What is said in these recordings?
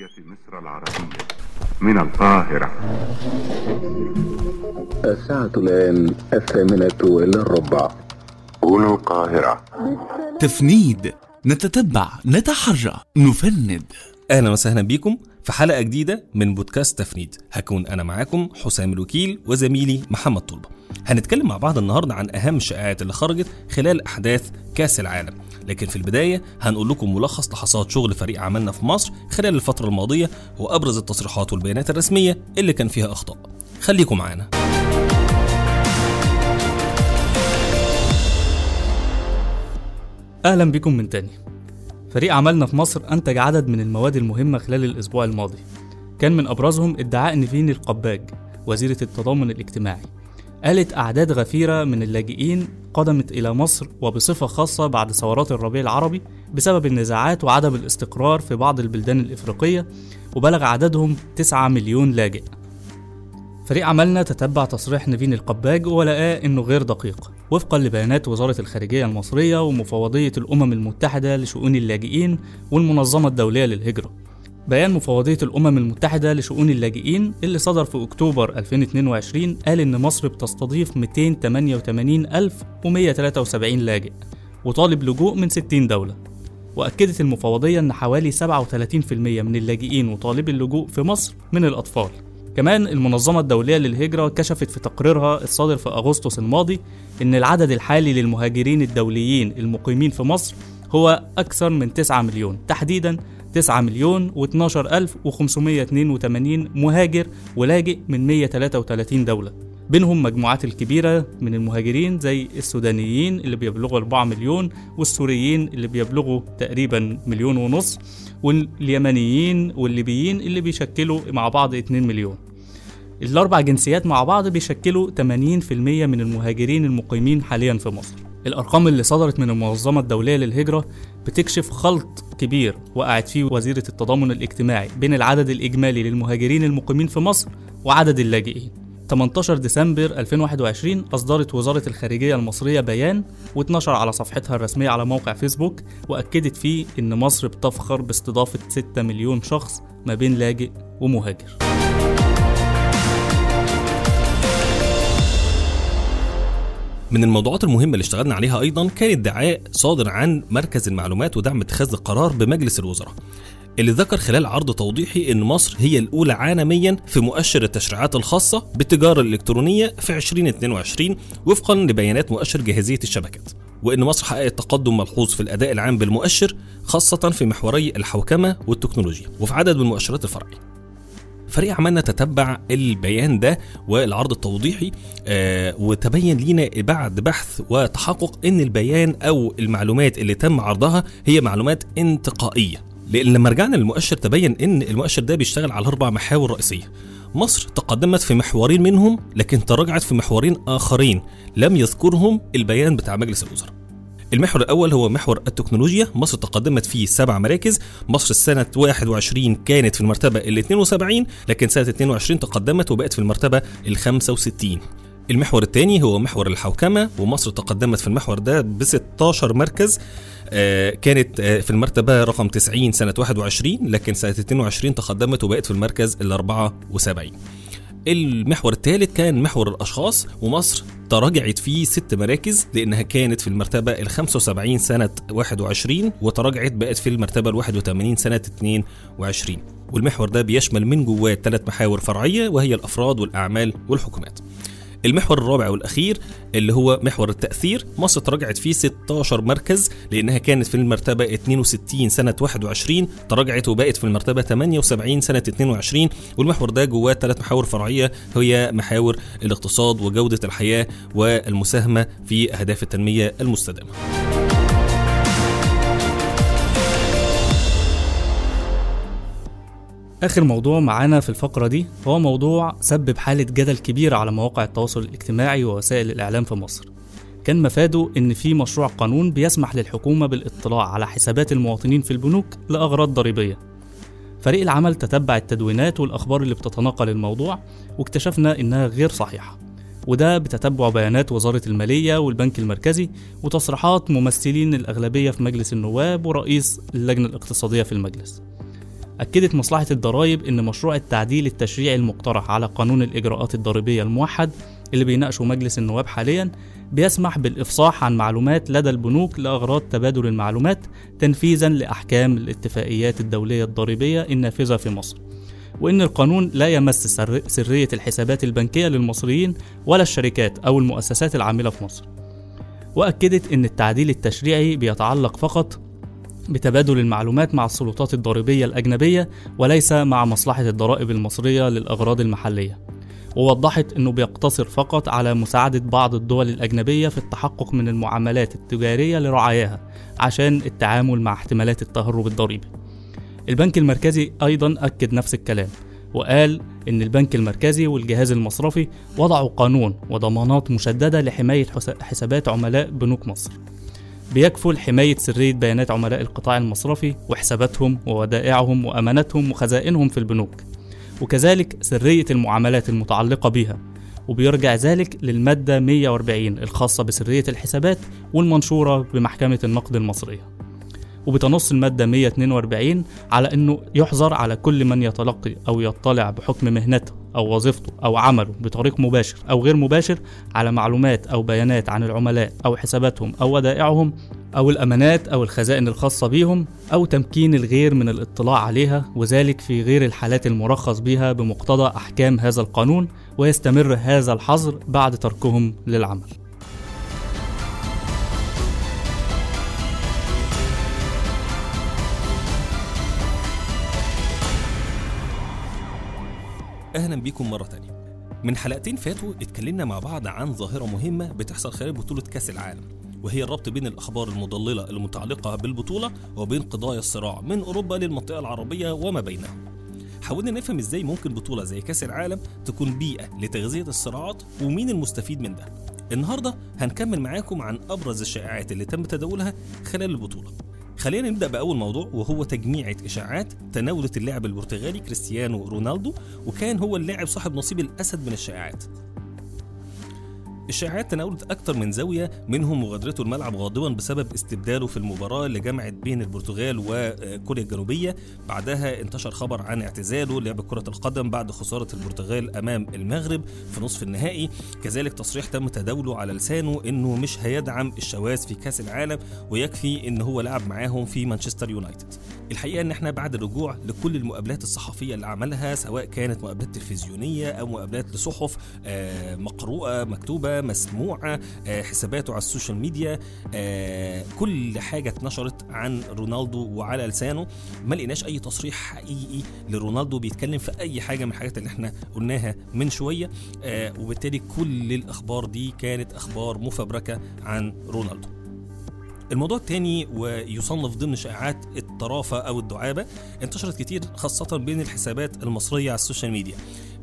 جمهورية مصر العربية من القاهرة. الساعة الآن الثامنة إلا الربع. هنا القاهرة. تفنيد. نتتبع. نتحرى. نفند. أهلا وسهلا بيكم في حلقة جديدة من بودكاست تفنيد. هكون أنا معاكم حسام الوكيل وزميلي محمد طلبه هنتكلم مع بعض النهارده عن أهم الشائعات اللي خرجت خلال أحداث كأس العالم. لكن في البداية هنقول لكم ملخص لحظات شغل فريق عملنا في مصر خلال الفترة الماضية وابرز التصريحات والبيانات الرسمية اللي كان فيها أخطاء. خليكم معانا. أهلا بكم من تاني. فريق عملنا في مصر أنتج عدد من المواد المهمة خلال الأسبوع الماضي. كان من أبرزهم ادعاء نيفين القباج وزيرة التضامن الاجتماعي قالت أعداد غفيرة من اللاجئين قدمت إلى مصر وبصفة خاصة بعد ثورات الربيع العربي بسبب النزاعات وعدم الاستقرار في بعض البلدان الإفريقية وبلغ عددهم 9 مليون لاجئ. فريق عملنا تتبع تصريح نيفين القباج ولقاه إنه غير دقيق. وفقا لبيانات وزارة الخارجية المصرية ومفوضية الأمم المتحدة لشؤون اللاجئين والمنظمة الدولية للهجرة. بيان مفوضية الأمم المتحدة لشؤون اللاجئين اللي صدر في أكتوبر 2022 قال إن مصر بتستضيف 288173 لاجئ وطالب لجوء من 60 دولة. وأكدت المفوضية إن حوالي 37% من اللاجئين وطالبي اللجوء في مصر من الأطفال. كمان المنظمة الدولية للهجرة كشفت في تقريرها الصادر في أغسطس الماضي إن العدد الحالي للمهاجرين الدوليين المقيمين في مصر هو أكثر من 9 مليون تحديدا 9 مليون و12 ألف و582 مهاجر ولاجئ من 133 دولة. بينهم مجموعات الكبيرة من المهاجرين زي السودانيين اللي بيبلغوا 4 مليون والسوريين اللي بيبلغوا تقريبا مليون ونص واليمنيين والليبيين اللي بيشكلوا مع بعض 2 مليون. الأربع جنسيات مع بعض بيشكلوا 80% من المهاجرين المقيمين حاليا في مصر. الأرقام اللي صدرت من المنظمة الدولية للهجرة بتكشف خلط كبير وقعت فيه وزيرة التضامن الاجتماعي بين العدد الإجمالي للمهاجرين المقيمين في مصر وعدد اللاجئين. 18 ديسمبر 2021 أصدرت وزارة الخارجية المصرية بيان واتنشر على صفحتها الرسمية على موقع فيسبوك وأكدت فيه إن مصر بتفخر باستضافة 6 مليون شخص ما بين لاجئ ومهاجر. من الموضوعات المهمة اللي اشتغلنا عليها أيضا كان ادعاء صادر عن مركز المعلومات ودعم اتخاذ القرار بمجلس الوزراء اللي ذكر خلال عرض توضيحي إن مصر هي الأولى عالميا في مؤشر التشريعات الخاصة بالتجارة الإلكترونية في 2022 وفقا لبيانات مؤشر جاهزية الشبكات وإن مصر حققت تقدم ملحوظ في الأداء العام بالمؤشر خاصة في محوري الحوكمة والتكنولوجيا وفي عدد من المؤشرات الفرعيه فريق عملنا تتبع البيان ده والعرض التوضيحي آه وتبين لينا بعد بحث وتحقق إن البيان أو المعلومات اللي تم عرضها هي معلومات انتقائية. لأن لما رجعنا للمؤشر تبين إن المؤشر ده بيشتغل على أربع محاور رئيسية. مصر تقدمت في محورين منهم لكن تراجعت في محورين آخرين لم يذكرهم البيان بتاع مجلس الوزراء. المحور الأول هو محور التكنولوجيا. مصر تقدمت فيه سبع مراكز. مصر السنة 21 كانت في المرتبة ال 72 لكن سنة 22 تقدمت وبقت في المرتبة ال 65 المحور الثاني هو محور الحوكمة ومصر تقدمت في المحور ده ب 16 مركز. آه كانت آه في المرتبة رقم 90 سنة 21 لكن سنة 22 تقدمت وبقت في المركز ال 74 المحور الثالث كان محور الأشخاص ومصر تراجعت فيه ست مراكز لأنها كانت في المرتبة ال 75 سنة 21 وتراجعت بقت في المرتبة ال 81 سنة 22 والمحور ده بيشمل من جواه ثلاث محاور فرعية وهي الأفراد والأعمال والحكومات. المحور الرابع والأخير اللي هو محور التأثير. مصر تراجعت فيه 16 مركز لأنها كانت في المرتبة 62 سنة 21 تراجعت وبقت في المرتبة 78 سنة 22 والمحور ده جواه ثلاث محاور فرعية هي محاور الاقتصاد وجودة الحياة والمساهمة في أهداف التنمية المستدامة. آخر موضوع معانا في الفقرة دي هو موضوع سبب حالة جدل كبيرة على مواقع التواصل الاجتماعي ووسائل الإعلام في مصر. كان مفاده إن في مشروع قانون بيسمح للحكومة بالاطلاع على حسابات المواطنين في البنوك لأغراض ضريبية. فريق العمل تتبع التدوينات والأخبار اللي بتتناقل الموضوع واكتشفنا إنها غير صحيحة. وده بتتبع بيانات وزارة المالية والبنك المركزي وتصريحات ممثلين الأغلبية في مجلس النواب ورئيس اللجنة الاقتصادية في المجلس. أكدت مصلحة الضرائب إن مشروع التعديل التشريعي المقترح على قانون الإجراءات الضريبية الموحد اللي بيناقشه مجلس النواب حاليا بيسمح بالإفصاح عن معلومات لدى البنوك لأغراض تبادل المعلومات تنفيذا لأحكام الاتفاقيات الدولية الضريبية النافذة في مصر. وإن القانون لا يمس سر- سرية الحسابات البنكية للمصريين ولا الشركات أو المؤسسات العاملة في مصر. وأكدت إن التعديل التشريعي بيتعلق فقط بتبادل المعلومات مع السلطات الضريبية الأجنبية وليس مع مصلحة الضرائب المصرية للأغراض المحلية. ووضحت أنه بيقتصر فقط على مساعدة بعض الدول الأجنبية في التحقق من المعاملات التجارية لرعاياها عشان التعامل مع احتمالات التهرب الضريبي. البنك المركزي أيضا أكد نفس الكلام وقال إن البنك المركزي والجهاز المصرفي وضعوا قانون وضمانات مشددة لحماية حس- حسابات عملاء بنوك مصر. بيكفل حماية سرية بيانات عملاء القطاع المصرفي وحساباتهم وودائعهم وأماناتهم وخزائنهم في البنوك. وكذلك سرية المعاملات المتعلقة بها. وبيرجع ذلك للمادة 140 الخاصة بسرية الحسابات والمنشورة بمحكمة النقد المصرية. وبتنص المادة 142 على أنه يحظر على كل من يتلقي أو يطلع بحكم مهنته. أو وظيفته أو عمله بطريق مباشر أو غير مباشر على معلومات أو بيانات عن العملاء أو حساباتهم أو ودائعهم أو الأمانات أو الخزائن الخاصة بهم أو تمكين الغير من الاطلاع عليها وذلك في غير الحالات المرخص بها بمقتضى أحكام هذا القانون ويستمر هذا الحظر بعد تركهم للعمل. أهلا بيكم مرة تانية. من حلقتين فاتوا اتكلمنا مع بعض عن ظاهرة مهمة بتحصل خلال بطولة كأس العالم وهي الربط بين الأخبار المضللة المتعلقة بالبطولة وبين قضايا الصراع من أوروبا للمنطقة العربية وما بينهم حاولنا نفهم إزاي ممكن بطولة زي كأس العالم تكون بيئة لتغذية الصراعات ومين المستفيد من ده. النهارده هنكمل معاكم عن أبرز الشائعات اللي تم تداولها خلال البطولة. خلينا نبدأ بأول موضوع وهو تجميعه إشاعات تناولت اللاعب البرتغالي كريستيانو رونالدو وكان هو اللاعب صاحب نصيب الأسد من الشائعات. الشائعات تناولت أكثر من زاوية منهم مغادرته الملعب غاضبا بسبب استبداله في المباراة اللي جمعت بين البرتغال وكوريا الجنوبية. بعدها انتشر خبر عن اعتزاله لعب كرة القدم بعد خسارة البرتغال أمام المغرب في نصف النهائي. كذلك تصريح تم تداوله على لسانه إنه مش هيدعم الشواذ في كأس العالم ويكفي إن هو لعب معاهم في مانشستر يونايتد. الحقيقة إن إحنا بعد الرجوع لكل المقابلات الصحفية اللي عملها سواء كانت مقابلات تلفزيونية أو مقابلات لصحف آه، مقروءة مكتوبة مسموعة آه، حساباته على ال social media آه، كل حاجة اتنشرت عن رونالدو وعلى لسانه. ما لقيناش أي تصريح حقيقي لرونالدو بيتكلم في أي حاجة من الحاجات اللي إحنا قلناها من شوية آه، وبالتالي كل الأخبار دي كانت أخبار مفبركة عن رونالدو. الموضوع الثاني ويصنف ضمن شائعات الطرافة أو الدعابة انتشرت كتير خاصة بين الحسابات المصرية على ال social media.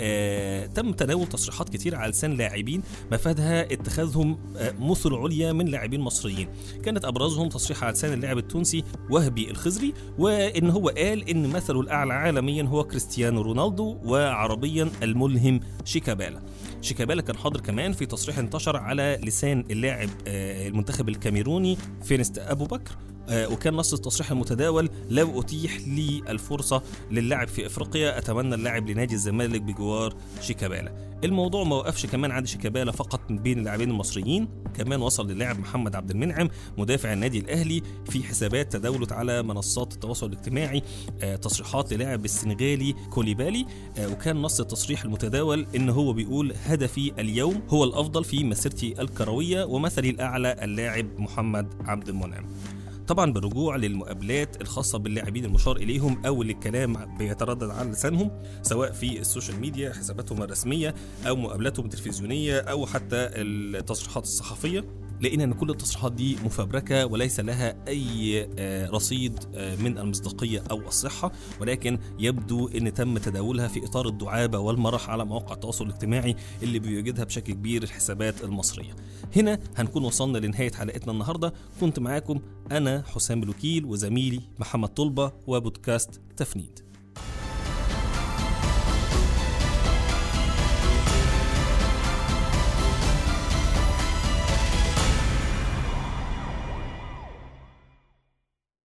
آه، تم تناول تصريحات كتير على لسان لاعبين مفادها اتخاذهم آه، مثل عليا من لاعبين مصريين. كانت أبرزهم تصريح على لسان اللاعب التونسي وهبي الخزري وإن هو قال إن مثله الأعلى عالميا هو كريستيانو رونالدو وعربيا الملهم شيكابالا. شيكابالا كان حاضر كمان في تصريح انتشر على لسان اللاعب آه، المنتخب الكاميروني فينست أبو بكر. وكان نص التصريح المتداول لو أتيح لي الفرصة للعب في إفريقيا أتمنى اللعب لنادي الزمالك بجوار شيكابالا. الموضوع ما وقفش كمان عند شيكابالا فقط بين اللاعبين المصريين كمان وصل للاعب محمد عبد المنعم مدافع النادي الأهلي في حسابات تداولت على منصات التواصل الاجتماعي آه، تصريحات للاعب السنغالي كوليبالي آه، وكان نص التصريح المتداول إن هو بيقول هدفي اليوم هو الأفضل في مسيرتي الكروية ومثلي الأعلى اللاعب محمد عبد المنعم. طبعا بالرجوع للمقابلات الخاصة باللاعبين المشار إليهم أو اللي الكلام بيتردد على لسانهم سواء في ال social media حساباتهم الرسمية أو مقابلاتهم التلفزيونية أو حتى التصريحات الصحفية. لقينا إن كل التصريحات دي مفبركة وليس لها أي آه، رصيد آه، من المصداقية أو الصحة ولكن يبدو إن تم تداولها في إطار الدعابة والمرح على مواقع التواصل الاجتماعي اللي بيوجدها بشكل كبير الحسابات المصرية. هنا هنكون وصلنا لنهاية حلقتنا النهارده كنت معاكم أنا حسام الوكيل وزميلي محمد طلبة وبودكاست تفنيد.